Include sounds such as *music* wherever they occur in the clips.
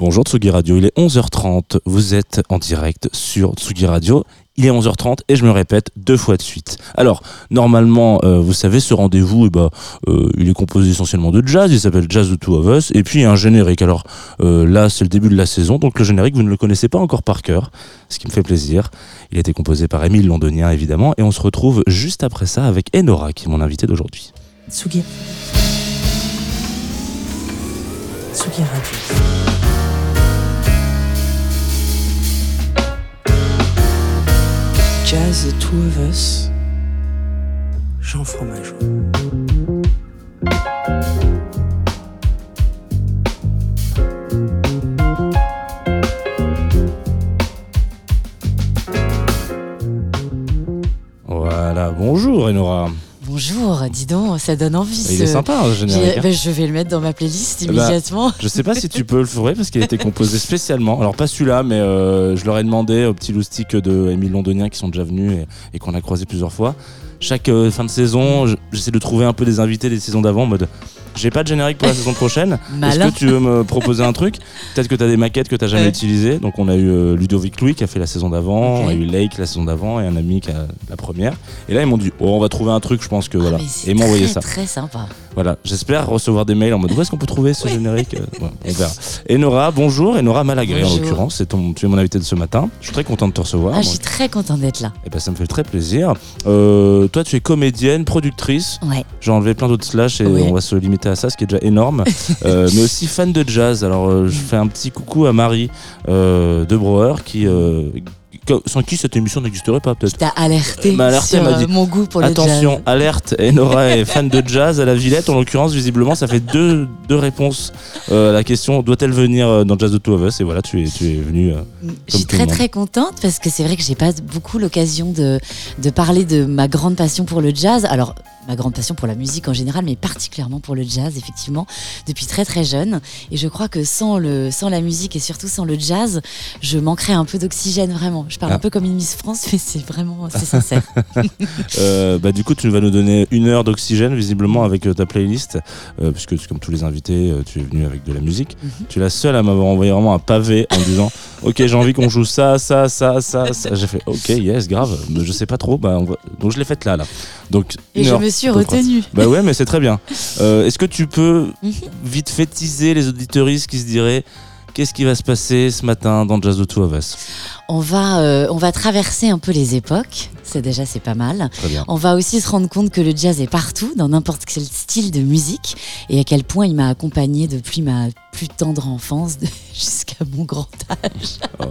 Bonjour Tsugi Radio, il est 11h30, vous êtes en direct sur Tsugi Radio. Il est 11h30 et je me répète deux fois de suite. Alors, normalement, euh, vous savez, ce rendez-vous, eh ben, euh, il est composé essentiellement de jazz, il s'appelle Jazz The Two of Us, et puis il y a un générique. Alors euh, là, c'est le début de la saison, donc le générique, vous ne le connaissez pas encore par cœur, ce qui me fait plaisir. Il a été composé par Émile Londonien, évidemment, et on se retrouve juste après ça avec Enora, qui est mon invité d'aujourd'hui. Tsugi. Tsugi Radio. Jazz The Two of Us. Jean Fromageau. Voilà, bonjour Enora. Bonjour, dis donc, ça donne envie. Il ce- est sympa, générique. J'ai- hein. ben, je vais le mettre dans ma playlist Bah, immédiatement. Je sais pas si tu peux le fourrer parce qu'il a été composé *laughs* spécialement. Alors pas celui-là, mais euh, je leur ai demandé aux petits loustiques de Émile Londonien qui sont déjà venus et, et qu'on a croisé plusieurs fois. Chaque euh, fin de saison, je- j'essaie de trouver un peu des invités des saisons d'avant en mode j'ai pas de générique pour la saison prochaine. *laughs* Est-ce que tu veux me proposer un truc Peut-être que tu as des maquettes que tu jamais Ouais. utilisées. Donc on a eu euh, Ludovic Louis qui a fait la saison d'avant, on a eu Lake la saison d'avant et un ami qui a la première. Et là ils m'ont dit oh on va trouver un truc, je pense que voilà. Ah, c'est et ils m'ont envoyé ça. Très sympa. Voilà, j'espère recevoir des mails en mode où est-ce qu'on peut trouver ce générique Euh, ouais, On verra. Enora, bonjour. Enora Malagré en l'occurrence, tu es mon invité de ce matin. Je suis très content de te recevoir. Ah, je suis très contente d'être là. eh ben, ça me fait très plaisir. Euh, toi, tu es comédienne, productrice. Ouais. J'ai enlevé plein d'autres slash et on va se limiter à ça, ce qui est déjà énorme. *laughs* Euh, mais aussi fan de jazz. Alors, euh, je fais un petit coucou à Marie de Brouwer qui. Sans qui cette émission n'existerait pas peut-être. Qui t'a alerté, m'a alerté, sur elle m'a dit, euh, mon goût pour Attention, le jazz. alerte, Enora est fan de jazz à la Villette. En l'occurrence, visiblement, ça fait deux, deux réponses euh, à la question doit-elle venir euh, dans Jazz de Two of Us? Et voilà, tu es, tu es venu. euh, Je suis très très contente parce que c'est vrai que j'ai pas beaucoup l'occasion de, de parler de ma grande passion pour le jazz. Alors, ma grande passion pour la musique en général, mais particulièrement pour le jazz, effectivement, depuis très très jeune. Et je crois que sans, le, sans la musique et surtout sans le jazz, je manquerais un peu d'oxygène, vraiment. Je parle Ah. un peu comme une Miss France, mais c'est vraiment, c'est sincère. *laughs* *laughs* euh, bah, du coup, tu vas nous donner une heure d'oxygène, visiblement, avec euh, ta playlist. euh, puisque, comme tous les invités, tu es venu avec de la musique. Mhm. Tu es la seule à m'avoir envoyé vraiment un pavé en disant Ok, j'ai envie qu'on joue ça, ça, ça, ça, ça. J'ai fait Ok, yes, grave. Mais je sais pas trop. Bah, on va- Donc, je l'ai faite là, là. Donc, une heure suis retenue. Bah ouais, mais c'est très bien. *laughs* Euh, Est-ce que tu peux Mhm. vite fait teaser les auditoristes qui se diraient qu'est-ce qui va se passer ce matin dans Jazz de Two of Us On va, euh, on va traverser un peu les époques. C'est déjà, c'est pas mal. Très bien. On va aussi se rendre compte que le jazz est partout, dans n'importe quel style de musique, et à quel point il m'a accompagné depuis ma plus tendre enfance *laughs* jusqu'à mon grand âge. Ouais.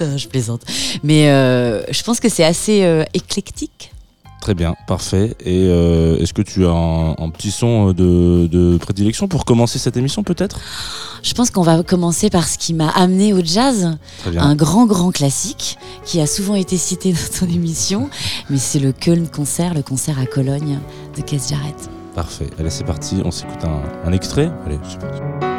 *laughs* Non, je plaisante. Mais euh, je pense que c'est assez euh, éclectique. Très bien, parfait. Et euh, est-ce que tu as un, un petit son de, de prédilection pour commencer cette émission peut-être? Je pense qu'on va commencer par ce qui m'a amené au jazz, Très bien. un grand, grand classique qui a souvent été cité *laughs* dans ton émission, mais c'est le Köln Concert, le concert à Cologne de Keith Jarrett. Parfait. Allez, c'est parti. On s'écoute un, un extrait. Allez, c'est parti.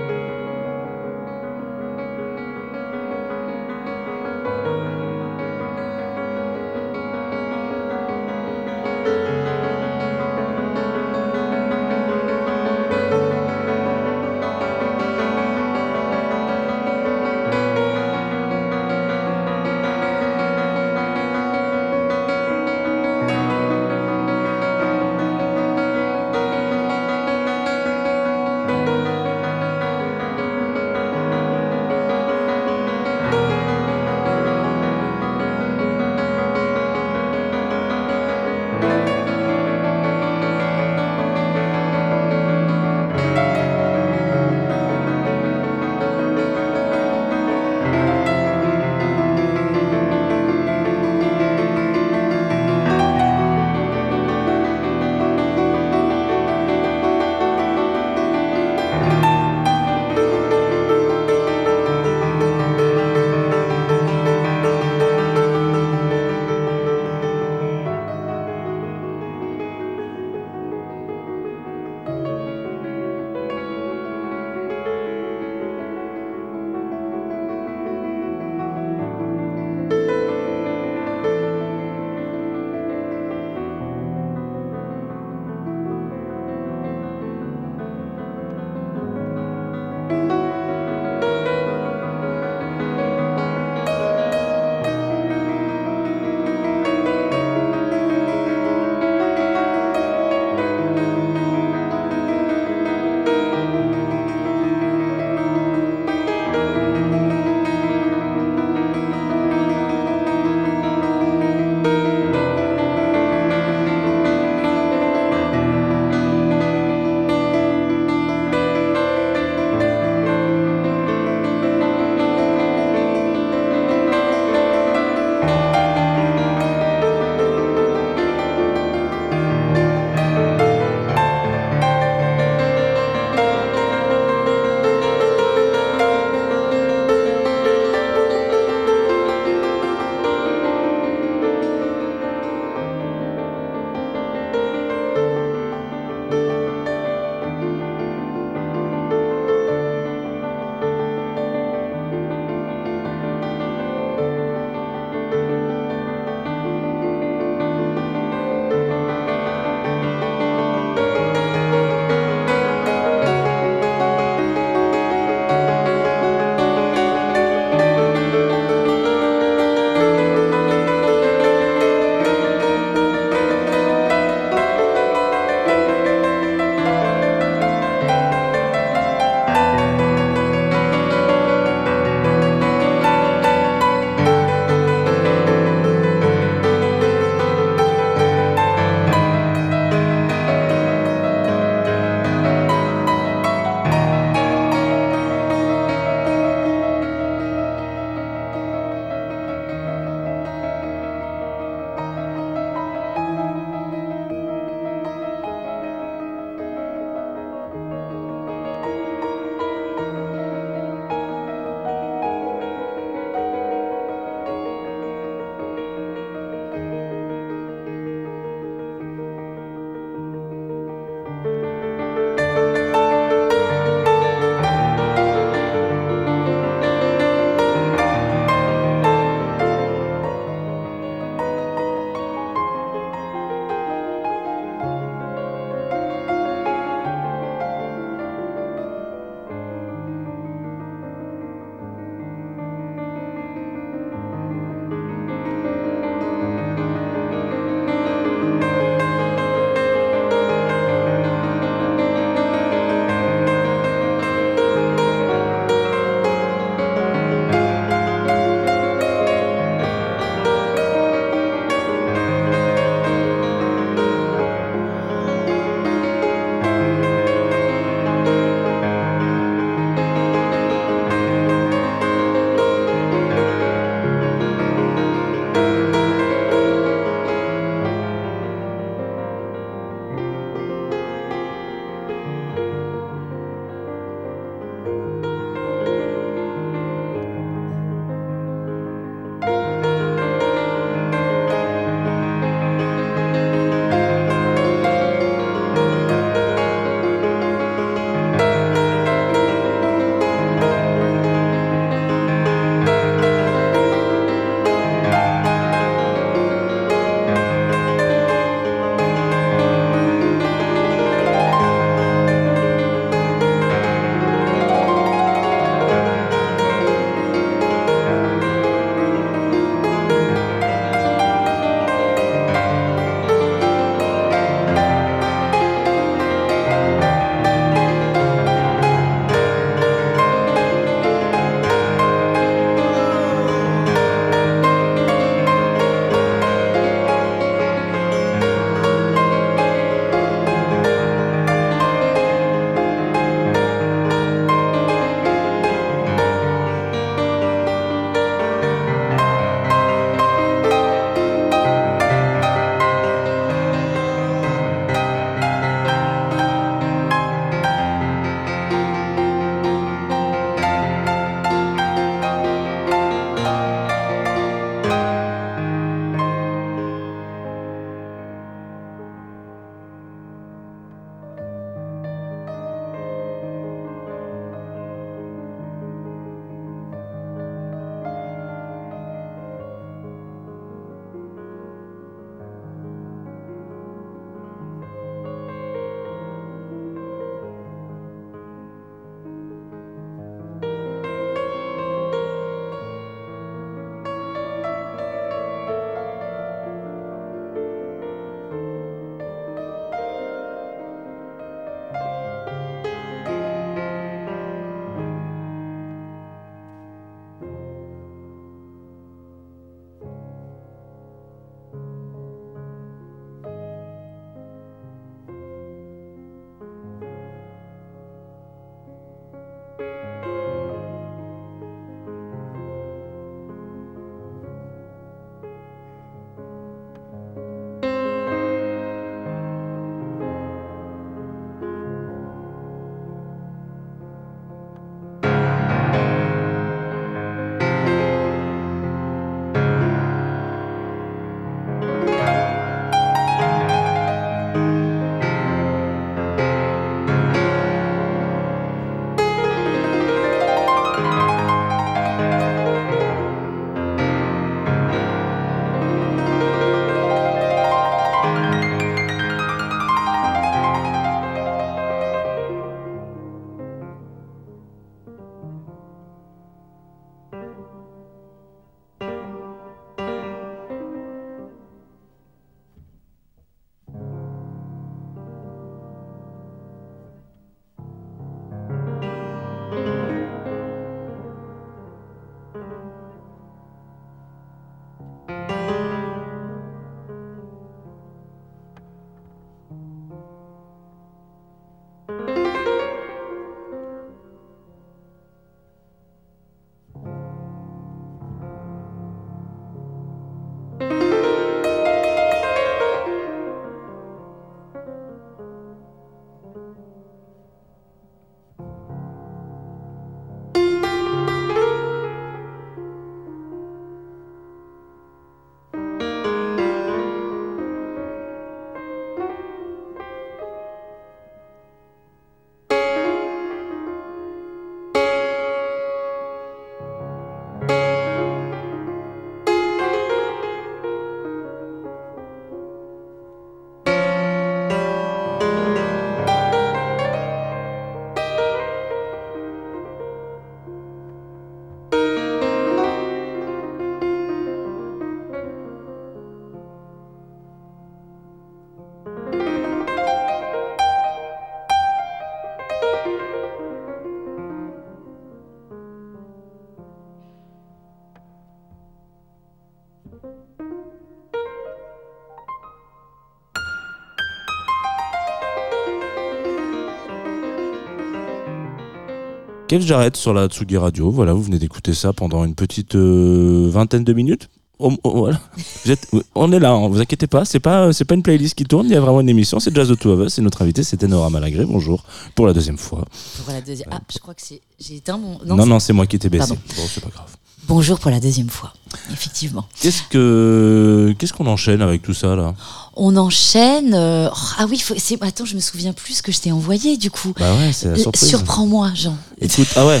Kev Jarrett sur la Tsugi Radio. Voilà, vous venez d'écouter ça pendant une petite euh, vingtaine de minutes. Oh, oh, voilà. Vous êtes- on est là, hein, vous inquiétez pas, c'est pas c'est pas une playlist qui tourne, il y a vraiment une émission, c'est Jazz the Two of Us, et notre invité c'était Nora Malagré, bonjour, pour la deuxième fois. Pour la deuxième. Ah, je crois que c'est. J'ai éteint mon. Non, non, c'est moi qui t'ai baissé. Bon, c'est pas grave. Bonjour pour la deuxième fois. Effectivement. Qu'est-ce que qu'est-ce qu'on enchaîne avec tout ça là? On enchaîne. euh, oh, ah oui, faut, c'est- attends, je me souviens plus ce que je t'ai envoyé du coup. Bah ouais, c'est la Euh, surprise. Surprends-moi, Jean. Écoute, ah ouais.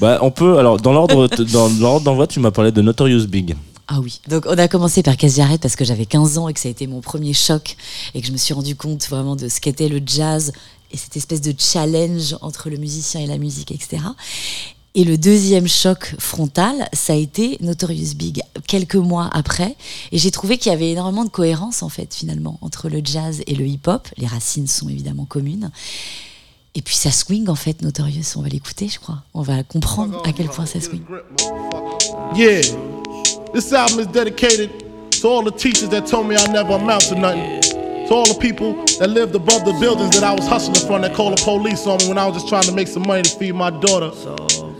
Bah on peut alors dans l'ordre dans l'ordre d'envoi, tu m'as parlé de Notorious Big. Ah oui. Donc on a commencé par Casse parce que j'avais 15 ans et que ça a été mon premier choc et que je me suis rendu compte vraiment de ce qu'était le jazz et cette espèce de challenge entre le musicien et la musique, etc. Et le deuxième choc frontal, ça a été Notorious Big, quelques mois après. Et j'ai trouvé qu'il y avait énormément de cohérence, en fait, finalement, entre le jazz et le hip-hop. Les racines sont évidemment communes. Et puis ça swing, en fait, Notorious. On va l'écouter, je crois. On va comprendre à quel point ça swing. Yeah, this album is dedicated to all the teachers that told me I never amount to nothing. To all the people that lived above the buildings that I was hustling from that called the police on me when I was just trying to make some money to feed my daughter.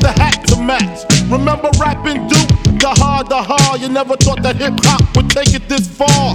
the hat to match. Remember rapping Duke? The hard, the hard. You never thought that hip hop would take it this far.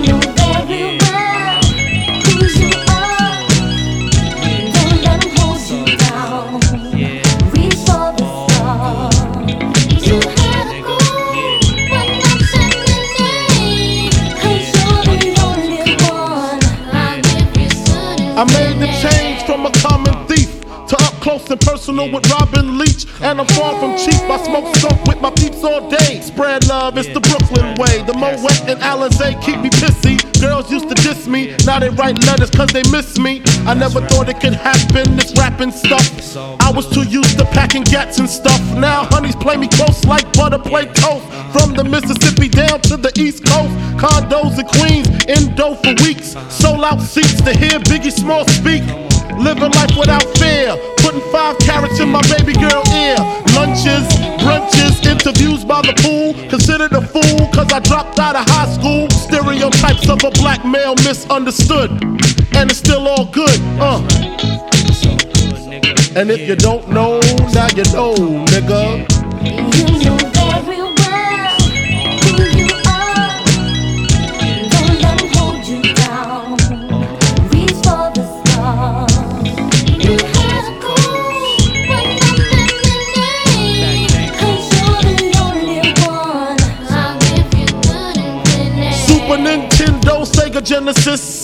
I personal with Robin Leach. And I'm far from cheap. I smoke skunk with my peeps all day. Spread love, it's the Brooklyn way. The Moet and Alizé keep me pissy. Girls used to diss me, now they write letters cause they miss me. I never thought it could happen, this rapping stuff. I was too used to packing gats and stuff. Now honeys play me close like butter play toast. From the Mississippi down to the East Coast. Condos in Queens, indo for weeks. Sold out seats to hear Biggie Small speak. Living life without fear. Putting five carrots in my baby girl ear. Lunches, brunches, interviews by the pool. Considered a fool cause I dropped out of high school. Stereotypes of a black male misunderstood. And it's still all good, uh. And if you don't know, now you know, nigga.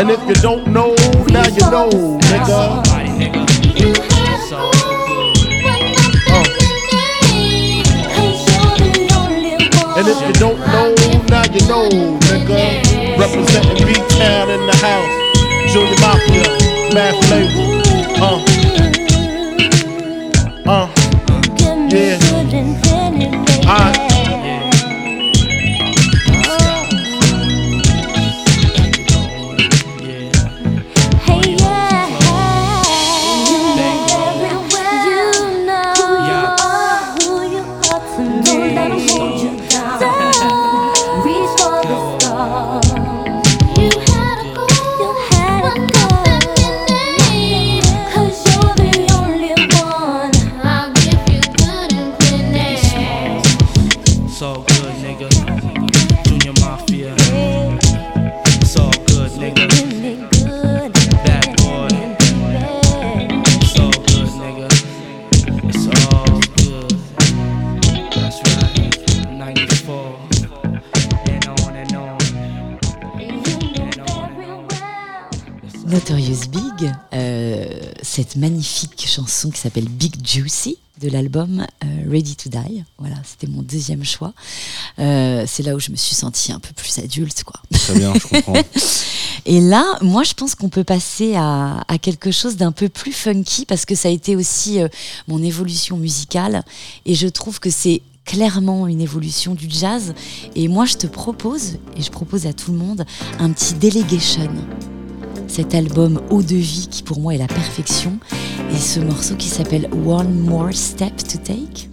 And if you don't know, now you know, nigga. You had a goal, but nothing remained. 'Cause you're the only one. And if you don't know, now you know, nigga. Representing B-Town in the house. Junior Mafia, Mad Flavor. Uh, uh, 94. And on and on. Notorious Big, euh, cette magnifique chanson qui s'appelle Big Juicy de l'album euh, Ready to Die. Voilà, c'était mon deuxième choix. Euh, c'est là où je me suis sentie un peu plus adulte, quoi. Très bien, je comprends. *laughs* Et là, moi, je pense qu'on peut passer à, à quelque chose d'un peu plus funky parce que ça a été aussi euh, mon évolution musicale et je trouve que c'est clairement une évolution du jazz. Et moi, je te propose, et je propose à tout le monde, un petit Delegation. Cet album Eau de vie qui pour moi est la perfection. Et ce morceau qui s'appelle One More Step to Take.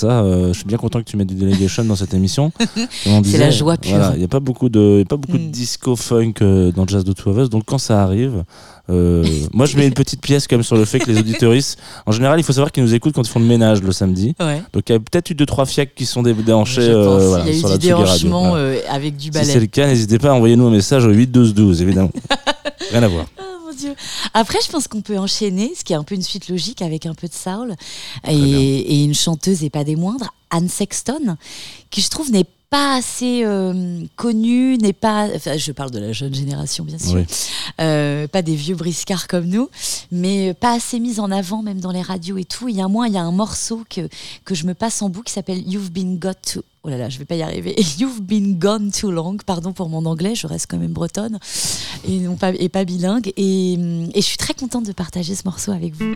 Ça, euh, je suis bien content que tu mettes du delegation dans cette émission. *laughs* Comme on C'est la joie pure. voilà, Il n'y a pas beaucoup de, y a pas beaucoup de Mm. disco funk euh, dans Jazz de Two of Us, donc quand ça arrive, euh, moi je mets une petite pièce même sur le fait que les auditoristes, en général, il faut savoir qu'ils nous écoutent quand ils font le ménage le samedi. Ouais. Donc il y a peut-être eu deux trois fiacs qui sont dé- déhanchés Je pense. euh, voilà, Il y a sur eu Radio. Voilà. euh, avec du Si balai. c'est le cas, n'hésitez pas à envoyer nous un message au 8 12 12 évidemment. *laughs* Rien à voir. Dieu. Après, je pense qu'on peut enchaîner, ce qui est un peu une suite logique avec un peu de soul et, une chanteuse et pas des moindres, Anne Sexton, qui je trouve n'est pas assez euh, connue, n'est pas. Enfin, je parle de la jeune génération, bien sûr. Oui. Euh, pas des vieux briscards comme nous, mais pas assez mise en avant, même dans les radios et tout. Il y a il y a un morceau que, que je me passe en boucle qui s'appelle You've Been Got to. Oh là là, je vais pas y arriver. *laughs* You've Been Gone Too Long. Pardon pour mon anglais, je reste quand même bretonne et, pas, et pas bilingue. Et je suis très contente de partager ce morceau avec vous.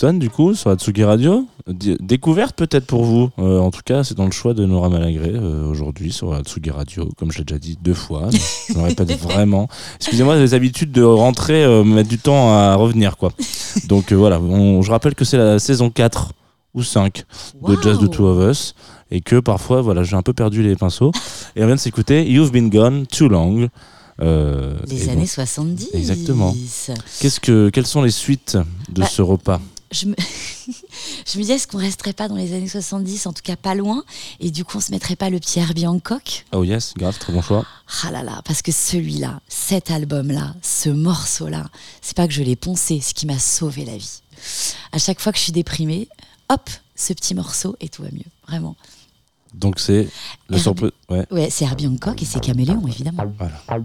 Du coup, sur Atsugi Radio. Di- Découverte peut-être pour vous. Euh, en tout cas, c'est dans le choix de Nora Malagré euh, aujourd'hui sur Atsugi Radio, comme je l'ai déjà dit deux fois. je me répète *laughs* vraiment. Excusez-moi, j'ai l'habitude de rentrer, euh, mettre du temps à revenir, quoi. Donc euh, voilà, on- je rappelle que c'est la saison 4 ou 5 de. Jazz de Two of Us et que parfois, voilà, j'ai un peu perdu les pinceaux. Et on vient de s'écouter You've Been Gone Too Long. Euh, Les années donc, 70. Exactement. Qu'est-ce que, quelles sont les suites de Bah, ce repas? *laughs* je me, disais, est-ce qu'on resterait pas dans les années 70, en tout cas pas loin, et du coup on se mettrait pas le petit Herbie Hancock Oh yes, grave, très bon choix. Ah là là, parce que celui-là, cet album-là, ce morceau-là, c'est pas que je l'ai poncé, ce qui m'a sauvé la vie. À chaque fois que je suis déprimée, hop, ce petit morceau et tout va mieux, vraiment. Donc c'est la surprise. Ouais, c'est Herbie Hancock et c'est Caméléon, évidemment. Voilà.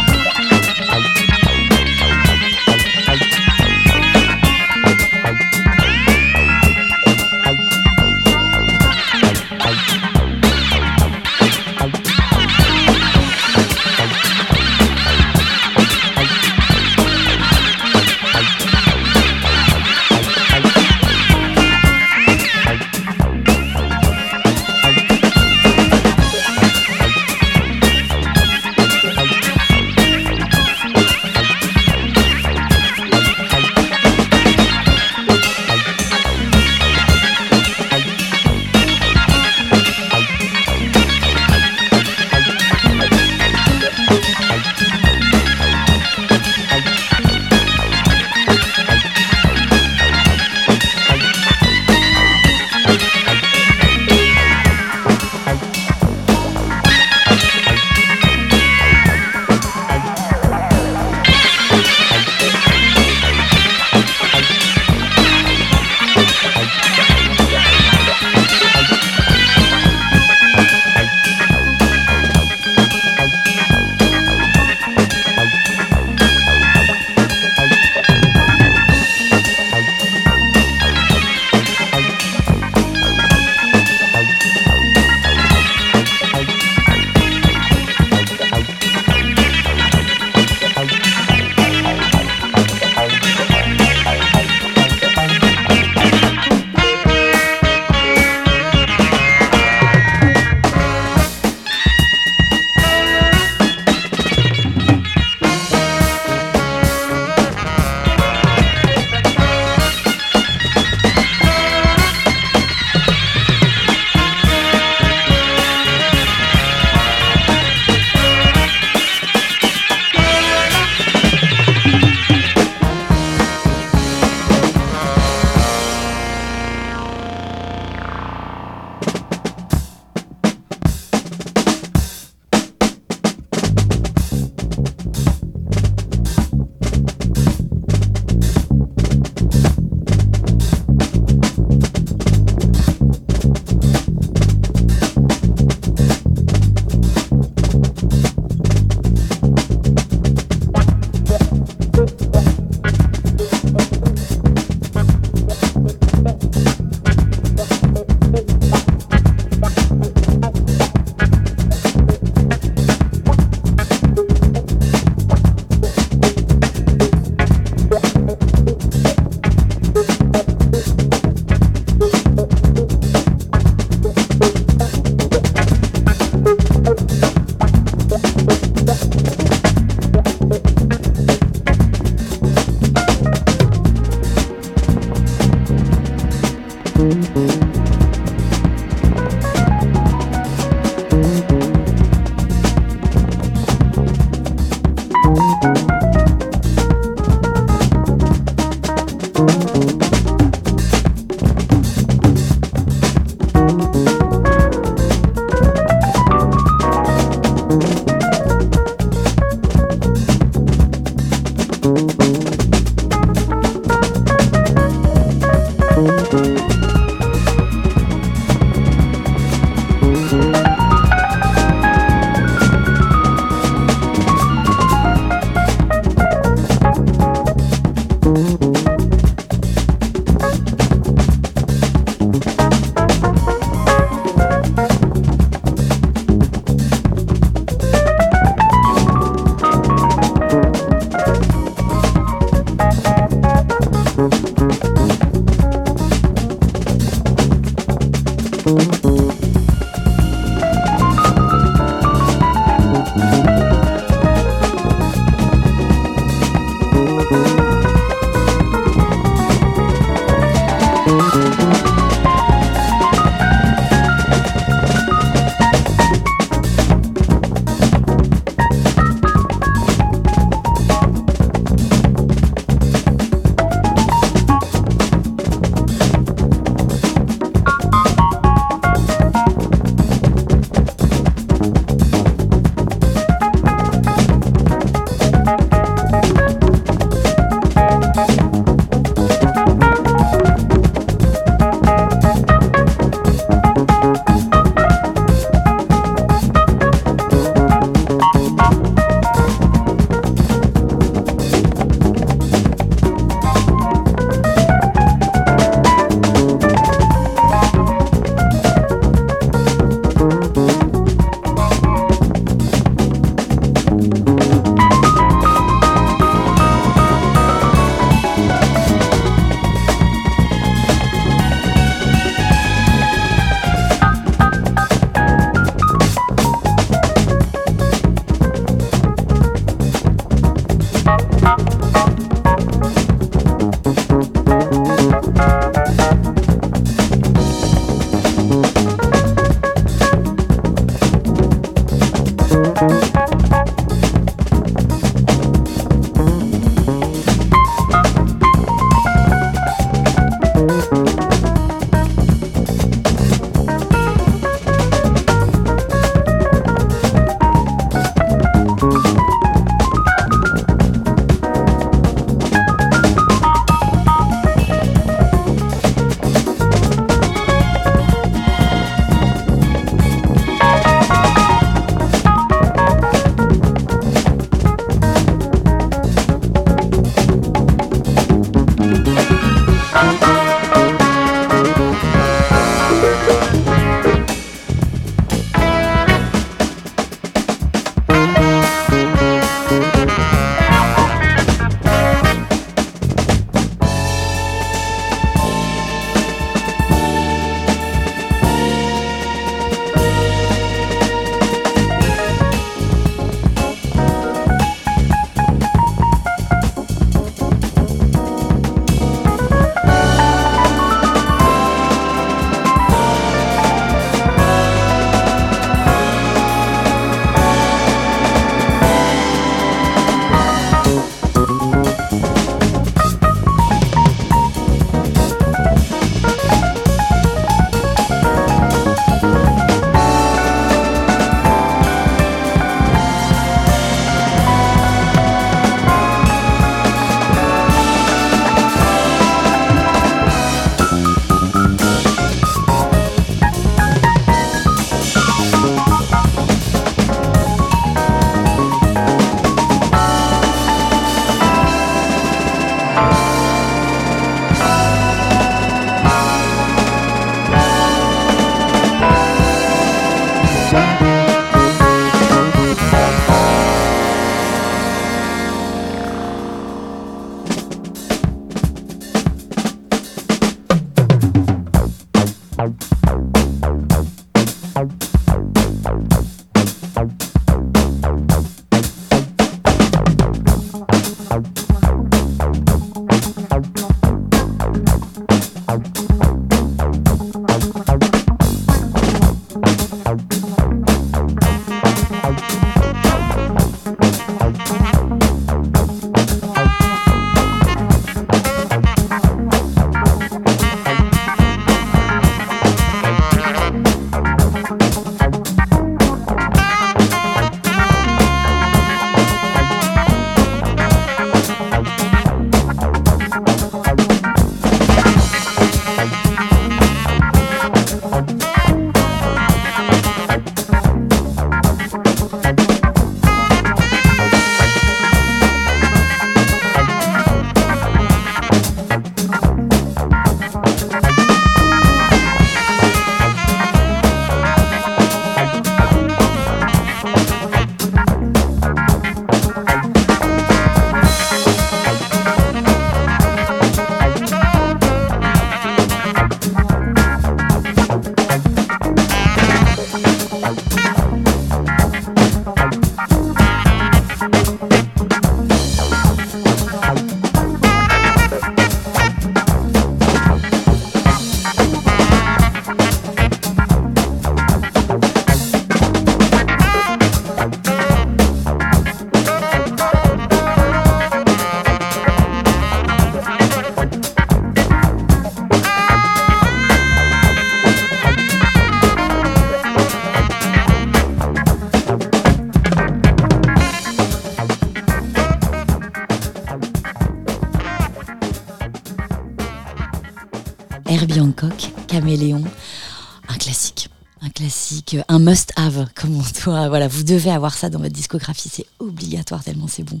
un must-have, comme on doit. Voilà, vous devez avoir ça dans votre discographie, c'est obligatoire tellement c'est bon.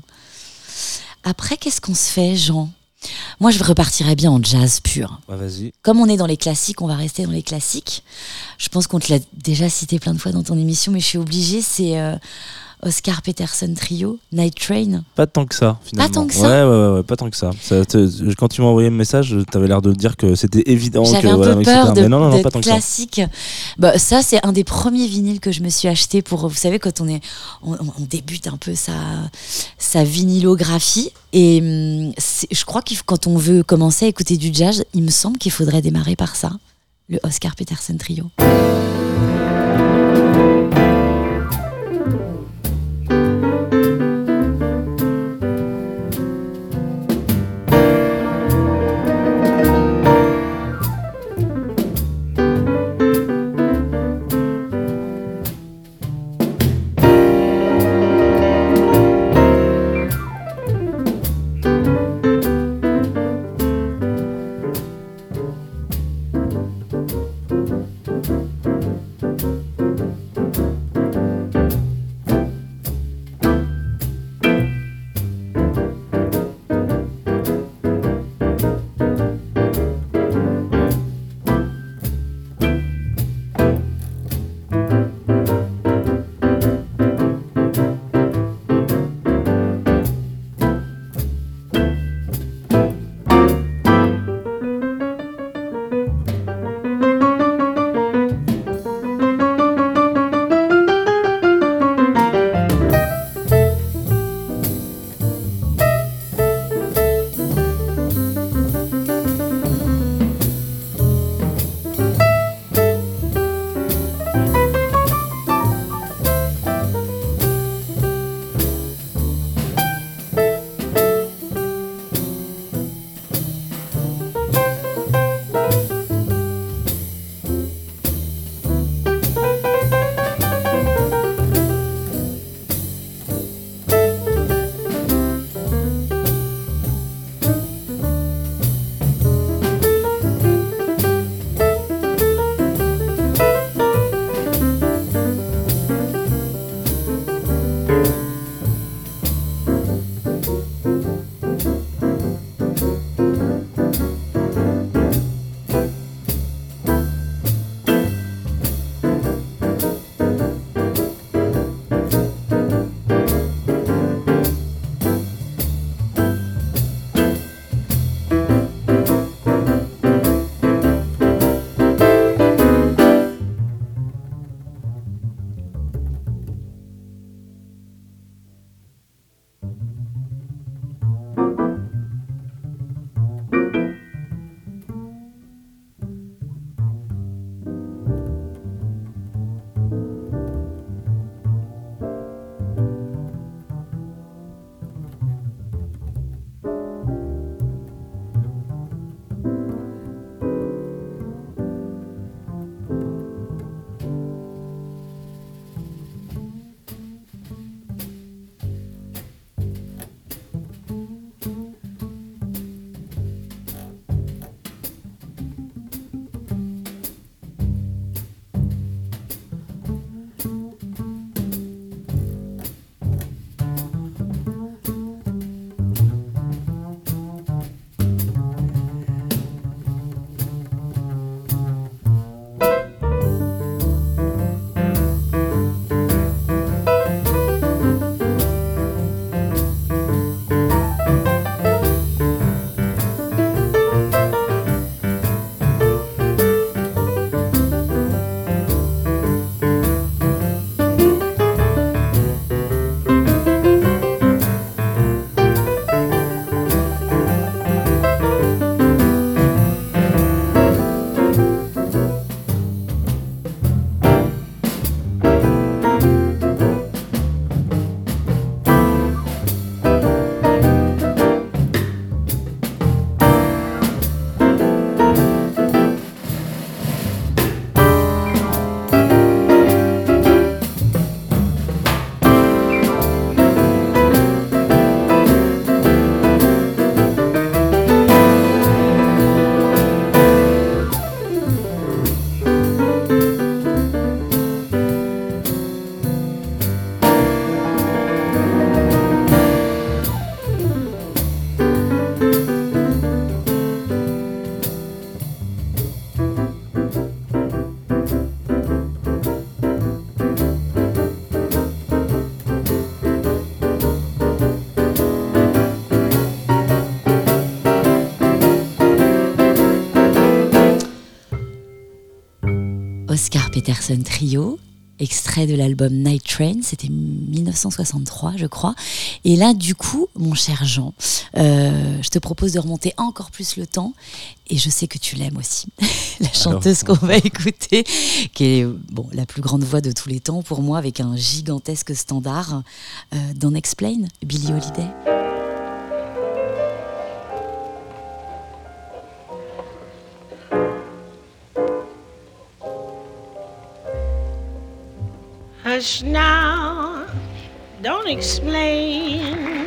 Après, qu'est-ce qu'on se fait, Jean? Moi, je repartirais bien en jazz pur. Comme on est dans les classiques, on va rester dans les classiques. Je pense qu'on te l'a déjà cité plein de fois dans ton émission, mais je suis obligée. C'est euh, Oscar Peterson Trio, Night Train. Pas tant que ça, finalement. tant que ça Ouais, ouais, ouais, ouais, pas tant que ça. Ça te- quand tu m'as envoyé le message, t'avais l'air de dire que c'était évident J'avais un voilà, peu peur de, Mais non, non, non, d'être pas tant que ça. classique. Bah, ça, c'est un des premiers vinyles que je me suis acheté pour, vous savez, quand on est, on, on débute un peu sa, sa vinylographie. Et hum, je crois que quand on veut commencer à écouter du jazz, il me semble qu'il faudrait démarrer par ça, le Oscar Peterson Trio. Peterson Trio, extrait de l'album Night Train, c'était 1963 je crois. Et là du coup, mon cher Jean, euh, je te propose de remonter encore plus le temps et je sais que tu l'aimes aussi. *laughs* la chanteuse qu'on va écouter, qui est bon, la plus grande voix de tous les temps pour moi avec un gigantesque standard euh, Don't Explain, Billie Holiday. Hush now, don't explain.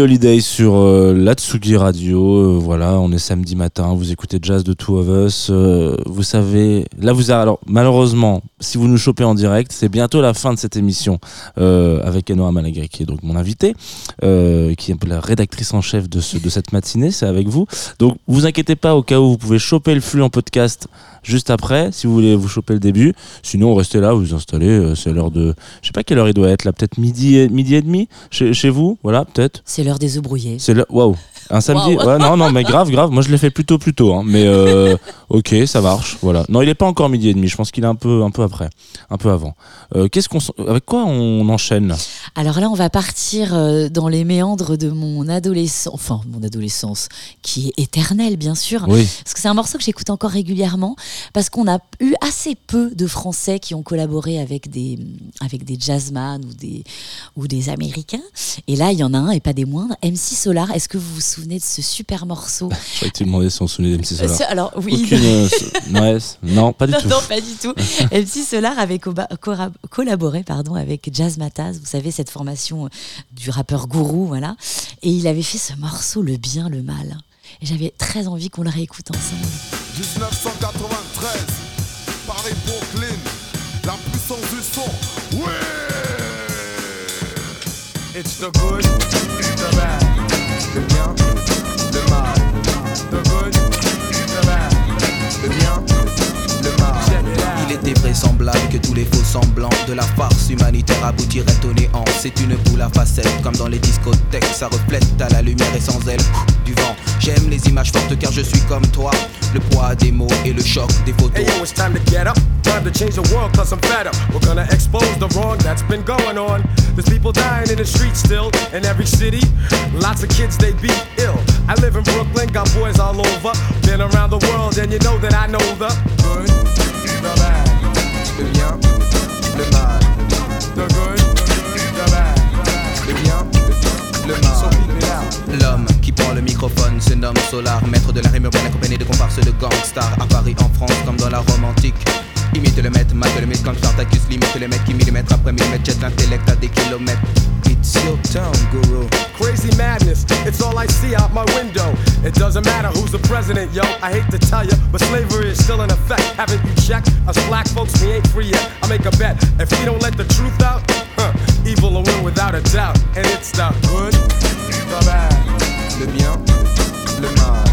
Holiday sur euh, la Tsugi Radio. euh, voilà, on est samedi matin, vous écoutez Jazz de Two of Us. euh, vous savez, là vous avez, alors malheureusement, si vous nous chopez en direct, c'est bientôt la fin de cette émission avec Enora Malagré qui est donc mon invité, qui est la rédactrice en chef de, ce, de cette matinée, c'est avec vous. Donc vous inquiétez pas, au cas où vous pouvez choper le flux en podcast juste après, si vous voulez vous choper le début. Sinon, restez là, vous vous installez. euh, c'est l'heure de, je sais pas quelle heure il doit être là, peut-être midi, et- midi et demi chez, chez vous, voilà, peut-être. C'est l'heure des œufs brouillés. C'est waouh. Un samedi. Ouais, non, non, mais grave, grave. Moi, je l'ai fait plutôt, plus tôt. Hein. Mais euh, ok, ça marche. Voilà. Non, il est pas encore midi et demi. Je pense qu'il est un peu, un peu après, un peu avant. Euh, Qu'est-ce qu'on, avec quoi on enchaîne Alors là, on va partir euh, dans les méandres de mon adolescence, enfin mon adolescence, qui est éternelle bien sûr. Oui. Parce que c'est un morceau que j'écoute encore régulièrement, parce qu'on a eu assez peu de Français qui ont collaboré avec des, avec des jazzman ou des, ou des Américains. Et là, il y en a un, et pas des moindres, MC Solar. Est-ce que vous vous souvenez de ce super morceau *laughs* Je croyais que tu demandais si on se souvenait d'MC Solar. Ce- Alors oui. Aucune. euh, *laughs* ouais, non, pas du Non, tout. non, pas du tout. MC Solar avait corab- collaboré pardon, avec Jazz Mataz, vous savez, cette formation euh, du rappeur gourou, voilà. Et il avait fait ce morceau, Le bien, le mal. Et j'avais très envie qu'on le réécoute ensemble. 1993, Paris Brooklyn, la puissance du son. Ouais It's the good, the bad, le bien, mal. Il était vraisemblable que tous les faux semblants de la farce humanitaire aboutiraient au néant. C'est une boule à facettes, comme dans les discothèques. Ça reflète à la lumière et sans elle du vent. J'aime les images fortes car je suis comme toi. Le poids des mots et le choc des photos. Hey yo, it's time to get up. Time to change the world cause I'm fed up. We're gonna expose the wrong that's been going on. There's people dying in the streets still in every city. Lots of kids they beat ill. I live in Brooklyn, got boys all over. Been around the world and you know that I know the Good, the bad, le bien, le mal. The good, the bad. Le bien, le mal. L'homme qui prend le microphone se nomme Solar, maître de la rime urbaine accompagné de comparses de gangsters à Paris en France comme dans la Rome antique. Imite le maître, mate le mythe comme Spartacus, limite le mec qui millimètre après millimètre, jette l'intellect à des kilomètres. It's your town, guru. Crazy madness, it's all I see out my window. It doesn't matter who's the president, yo. I hate to tell you, but slavery is still in effect. Haven't you checked? Us black folks, we ain't free yet. I make a bet. If we don't let the truth out, huh, evil will win without a doubt. And it's the good, the bad, Le bien, le mal.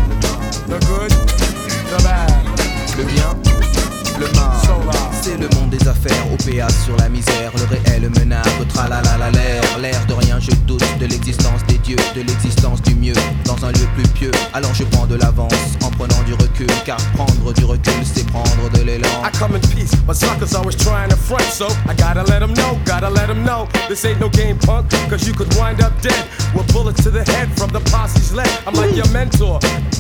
the good, the bad. Le bien, le mal. C'est le monde des affaires, OPA sur la misère, le réel menace, au tralala l'air, l'air de rien, je doute de l'existence des dieux, de l'existence du mieux, dans un lieu plus pieux. Alors je prends de l'avance en prenant du recul, car prendre du recul, c'est prendre de l'élan. I come in peace, but suckers always trying to front, so I gotta let them know, gotta let them know. This ain't no game, punk, cause you could wind up dead with bullets to the head from the posse's lead. I'm like your mentor,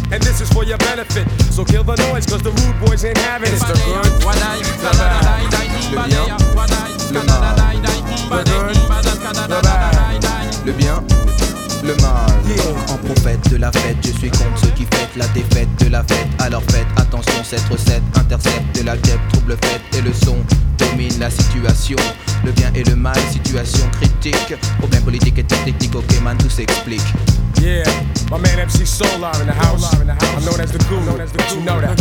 and this is for your benefit. So kill the noise, cause the rude boys ain't having it. It's the good, Le bien, le mal. Le bien, le mal. En prophète de la fête, je suis contre ceux qui fêtent la défaite de la fête. Alors faites attention, cette recette intercepte de la guêpe, trouble fête et le son domine la situation. Le bien et le mal, situation critique. Problème politique et technique, ok man, tout s'explique. Yeah, my man MC Solar in the house. I'm known as the guru. But you know that.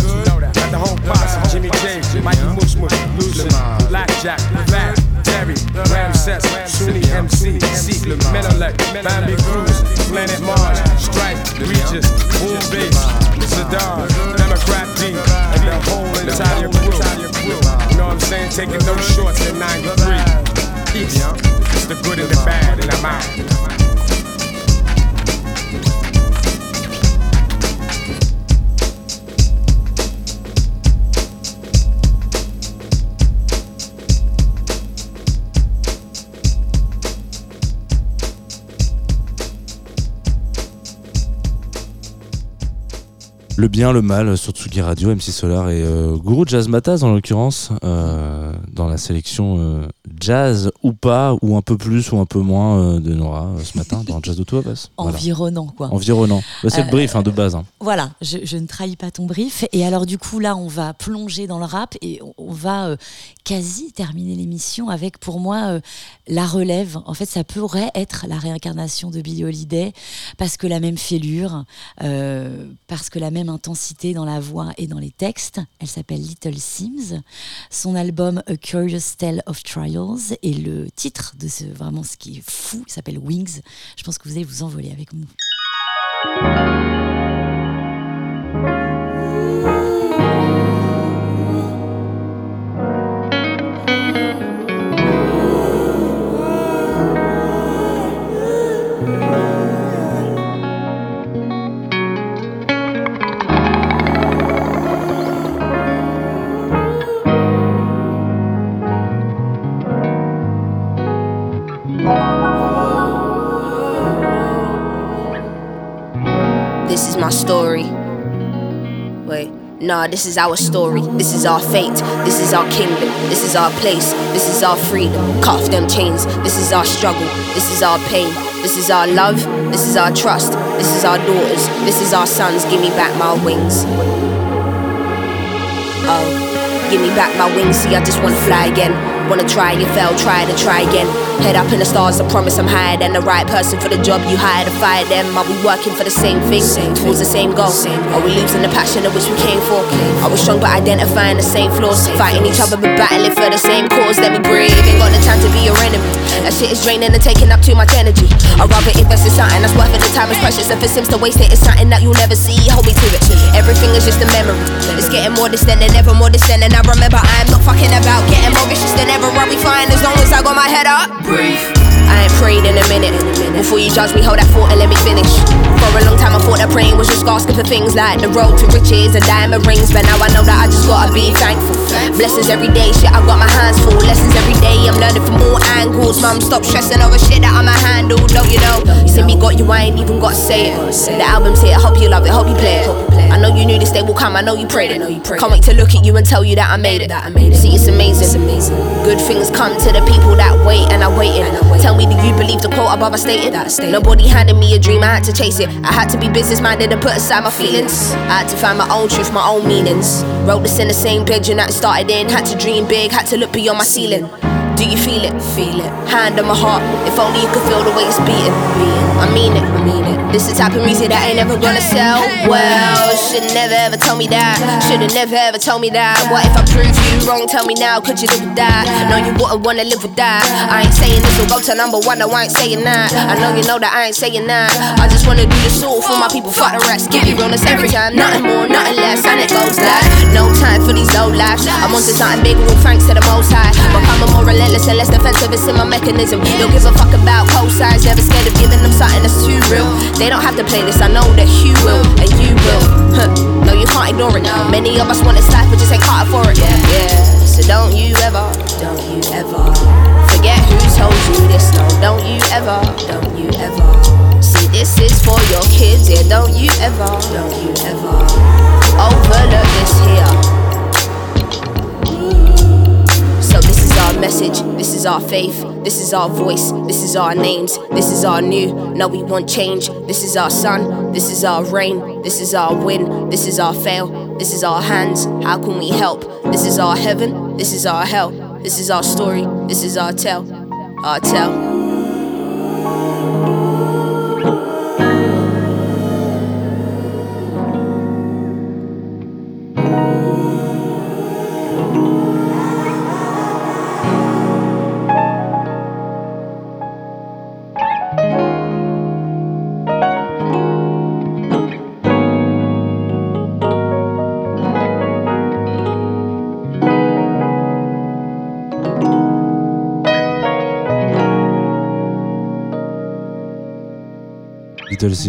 Got the whole posse: Jimmy James, Mikey Mush Mush, Lucian, Blackjack, Fat, Terry, Ramses, Sunni MC, Seek, Menelec, Bambi Cruz, Planet Mars, Stripe, Regis, Boom Bass, Saddam, Democrat D, and the whole entire crew. You know what I'm saying? Taking no shorts in 93. Peace. It's the good and the bad, and I'm out. Le bien, le mal sur Tsugi Radio, MC Solar et euh, Guru Jazz Mataz en l'occurrence, euh, dans la sélection euh, jazz ou pas, ou un peu plus ou un peu moins euh, de Nora euh, ce matin dans Jazz de Toi Voilà. Environnant, quoi. Environnant. Bah, c'est le Euh, brief hein, de base. hein. Voilà, je, je ne trahis pas ton brief. Et alors, du coup, là, on va plonger dans le rap et on, on va euh, quasi terminer l'émission avec, pour moi, euh, la relève. En fait, ça pourrait être la réincarnation de Billie Holiday parce que la même fêlure, euh, parce que la même intensité dans la voix et dans les textes. Elle s'appelle Little Sims. Son album A Curious Tale of Trials et le titre de ce vraiment ce qui est fou s'appelle Wings. Je pense que vous allez vous envoler avec nous. Nah, this is our story. This is our fate. This is our kingdom. This is our place. This is our freedom. Cut off them chains. This is our struggle. This is our pain. This is our love. This is our trust. This is our daughters. This is our sons. Give me back my wings. Oh, give me back my wings. See, I just wanna fly again. Wanna try, you fail, try to try again. Head up in the stars, I promise I'm higher than the right person for the job you hired to fire them. Are we working for the same thing? Towards the same goal? Are we losing the passion of which we came for? Are we strong but identifying the same flaws? Fighting each other but battling for the same cause? Let me breathe. Ain't got the time to be your enemy. That shit is draining and taking up too much energy. I'd rather invest in something that's worth it. The time is precious. If it seems to waste it, it's something that you'll never see. Hold me to it. Everything is just a memory. It's getting more distant and ever more distant. And I remember I'm not fucking about getting more vicious than ever. I'll be fine as long as I got my head up. Breathe. I ain't prayed in a minute. Before you judge me, hold that thought and let me finish. For a long time, I thought that praying was just asking for things like the road to riches and diamond rings. But now I know that I just gotta be thankful. Blessings every day, shit, I got my hands full. Lessons every day, I'm learning from all angles. Mum, stop stressing over shit that I'ma handle. Don't you know? You see me got you, I ain't even gotta say it. The album's here, I hope you love it, hope you play it. I know you knew this day will come. I know you prayed it. Can't wait to look at you and tell you that I made it. See, it's amazing. Good things come to the people that wait, and I waited. Tell me, do you believe the quote above I stated? Nobody handed me a dream. I had to chase it. I had to be business minded and put aside my feelings. I had to find my own truth, my own meanings. Wrote this in the same bedroom that started in. Had to dream big. Had to look beyond my ceiling. Do you feel it? Feel it. Hand on my heart. If only you could feel the way it's beating. I mean it. I mean it. This is the type of music that ain't ever gonna sell. Well, should never ever tell me that. Should've never ever told me that. What if I prove you wrong? Tell me now. Could you live with that? No, you wouldn't wanna live with that. I ain't saying this will go to number one. No, I ain't saying that. I know you know that I ain't saying that. I just wanna do this all for my people. Fuck the rest. Give you realness every time. Nothing more, nothing less. And it goes like no time for these low lives. I'm onto something big. All thanks to the most high. Becoming more relentless and less defensive. It's in my mechanism. Don't give a fuck about cosigns. Never scared of giving them something that's too real. They don't have to play this. I know that you will, and you will. Huh. No, you can't ignore it. Now. Many of us want this life, but just ain't caught for it. Yeah, yeah. So don't you ever, don't you ever forget who told you this. No, don't you ever, don't you ever. See, this is for your kids. Yeah, don't you ever, don't you ever overlook this here. Our message, this is our faith, this is our voice, this is our names, this is our new. No, we want change. This is our sun, this is our rain, this is our win, this is our fail, this is our hands. How can we help? This is our heaven, this is our hell, this is our story, this is our tell, our tell.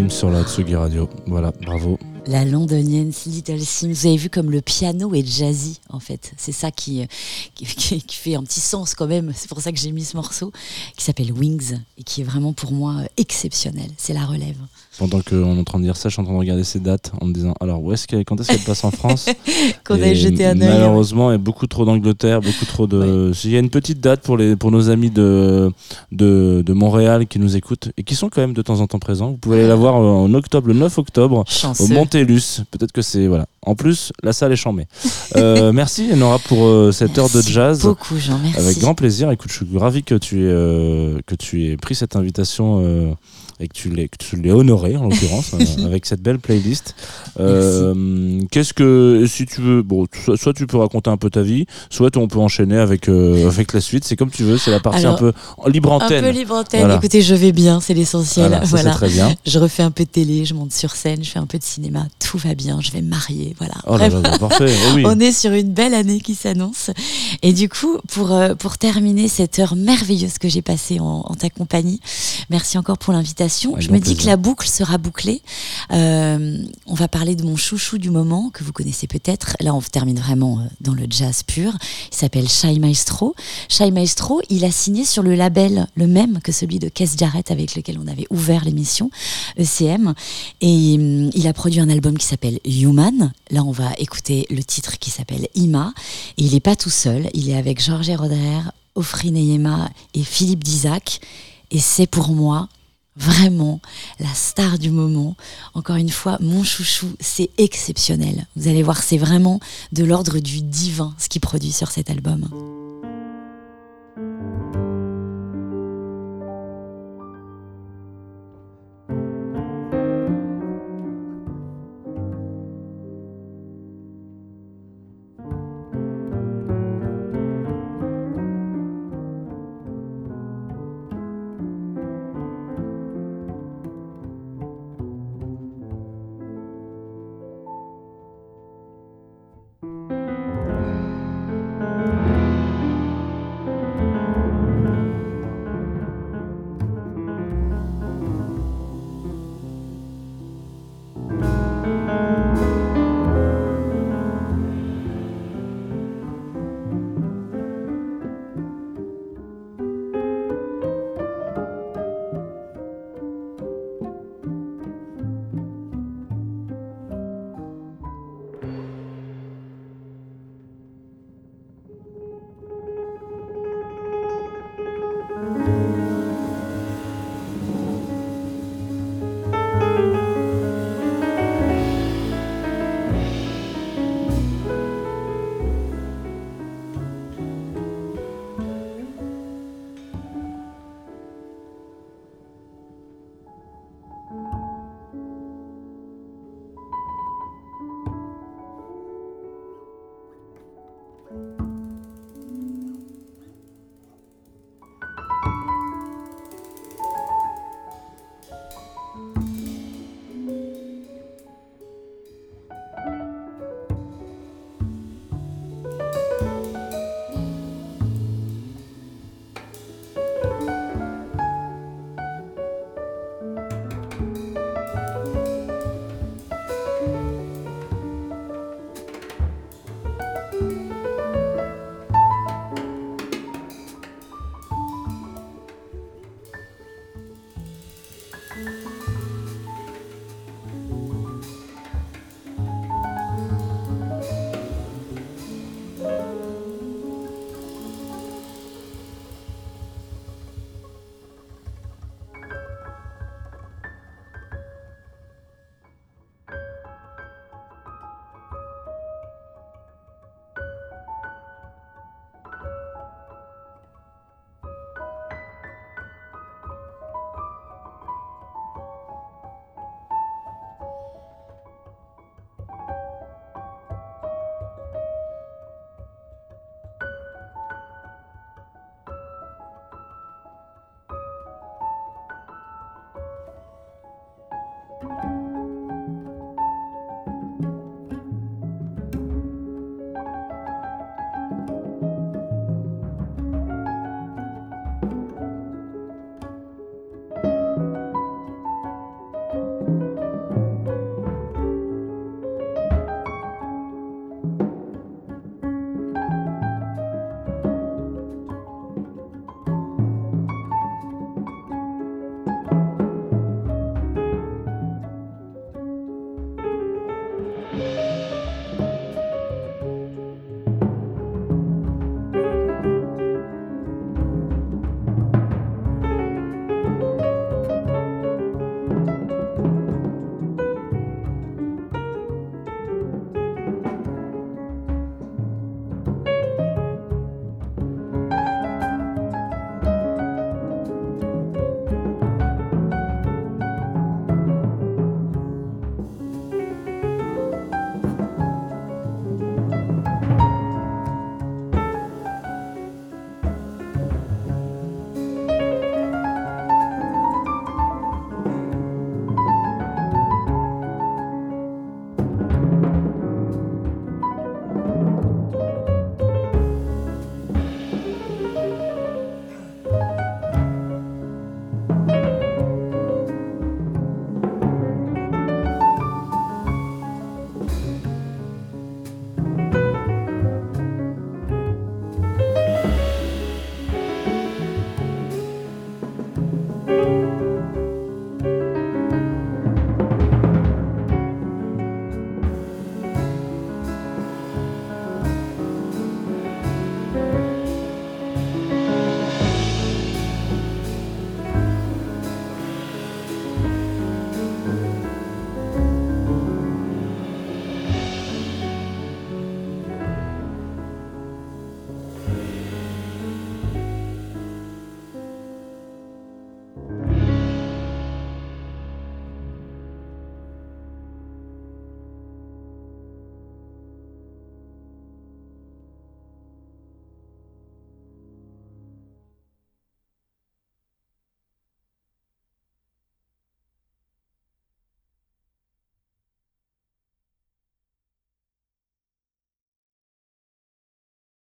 Sur la Tsugi Radio. Voilà, bravo. La londonienne Little Sims. Vous avez vu comme le piano est jazzy, en fait. C'est ça qui, euh, qui, qui- fait un petit sens quand même. C'est pour ça que j'ai mis ce morceau, qui s'appelle Wings, et qui est vraiment pour moi euh, exceptionnel. C'est la relève. Pendant qu'on est en train de dire ça, je suis en train de regarder ces dates en me disant alors où est-ce qu'elle, quand est-ce qu'elle passe en France *laughs* Qu'on a jeté un œil. Malheureusement, il y a beaucoup trop d'Angleterre, beaucoup trop de. Il y a une petite date pour les pour nos amis de, de de Montréal qui nous écoutent et qui sont quand même de temps en temps présents. Vous pouvez aller la voir en octobre, le 9 octobre, Chanceux. au Peut-être que c'est voilà. En plus, la salle est chambée. Euh, *laughs* merci Nora pour euh, cette heure de jazz. Beaucoup, Jean, merci. Avec grand plaisir. Écoute, je suis ravi que tu aies, euh, que tu aies pris cette invitation et que tu l'aies, que tu l'aies honorée, en l'occurrence, *laughs* euh, avec cette belle playlist. Euh, qu'est-ce que, si tu veux, bon, soit, soit tu peux raconter un peu ta vie, soit on peut enchaîner avec, euh, avec la suite. C'est comme tu veux, c'est la partie Alors, un peu libre antenne. Un peu libre antenne. Voilà. Écoutez, je vais bien, c'est l'essentiel. Voilà, ça, Voilà. c'est très bien. Je refais un peu de télé, je monte sur scène, je fais un peu de cinéma, tout va bien, je vais me marier, voilà. Oh là là, Bref. bah, parfait. Oh oui. *laughs* On est sur une belle année qui s'annonce. Et du coup, pour, euh, pour terminer cette heure merveilleuse que j'ai passée en, en ta compagnie, merci encore pour l'invitation. Avec Je me dis plaisir. que la boucle sera bouclée. Euh, on va parler de mon chouchou du moment, que vous connaissez peut-être. Là, on termine vraiment euh, dans le jazz pur. Il s'appelle Shai Maestro. Shai Maestro, il a signé sur le label le même que celui de Kes Jarrett avec lequel on avait ouvert l'émission, ECM. Et hum, il a produit un album qui s'appelle Human. Là, on va écouter le titre qui s'appelle Ima. Et il n'est pas tout seul. Il est avec Georges Roderer, Ofri Neyema et Philippe Dizac. Et c'est pour moi vraiment la star du moment. Encore une fois, mon chouchou, c'est exceptionnel. Vous allez voir, c'est vraiment de l'ordre du divin ce qu'il produit sur cet album.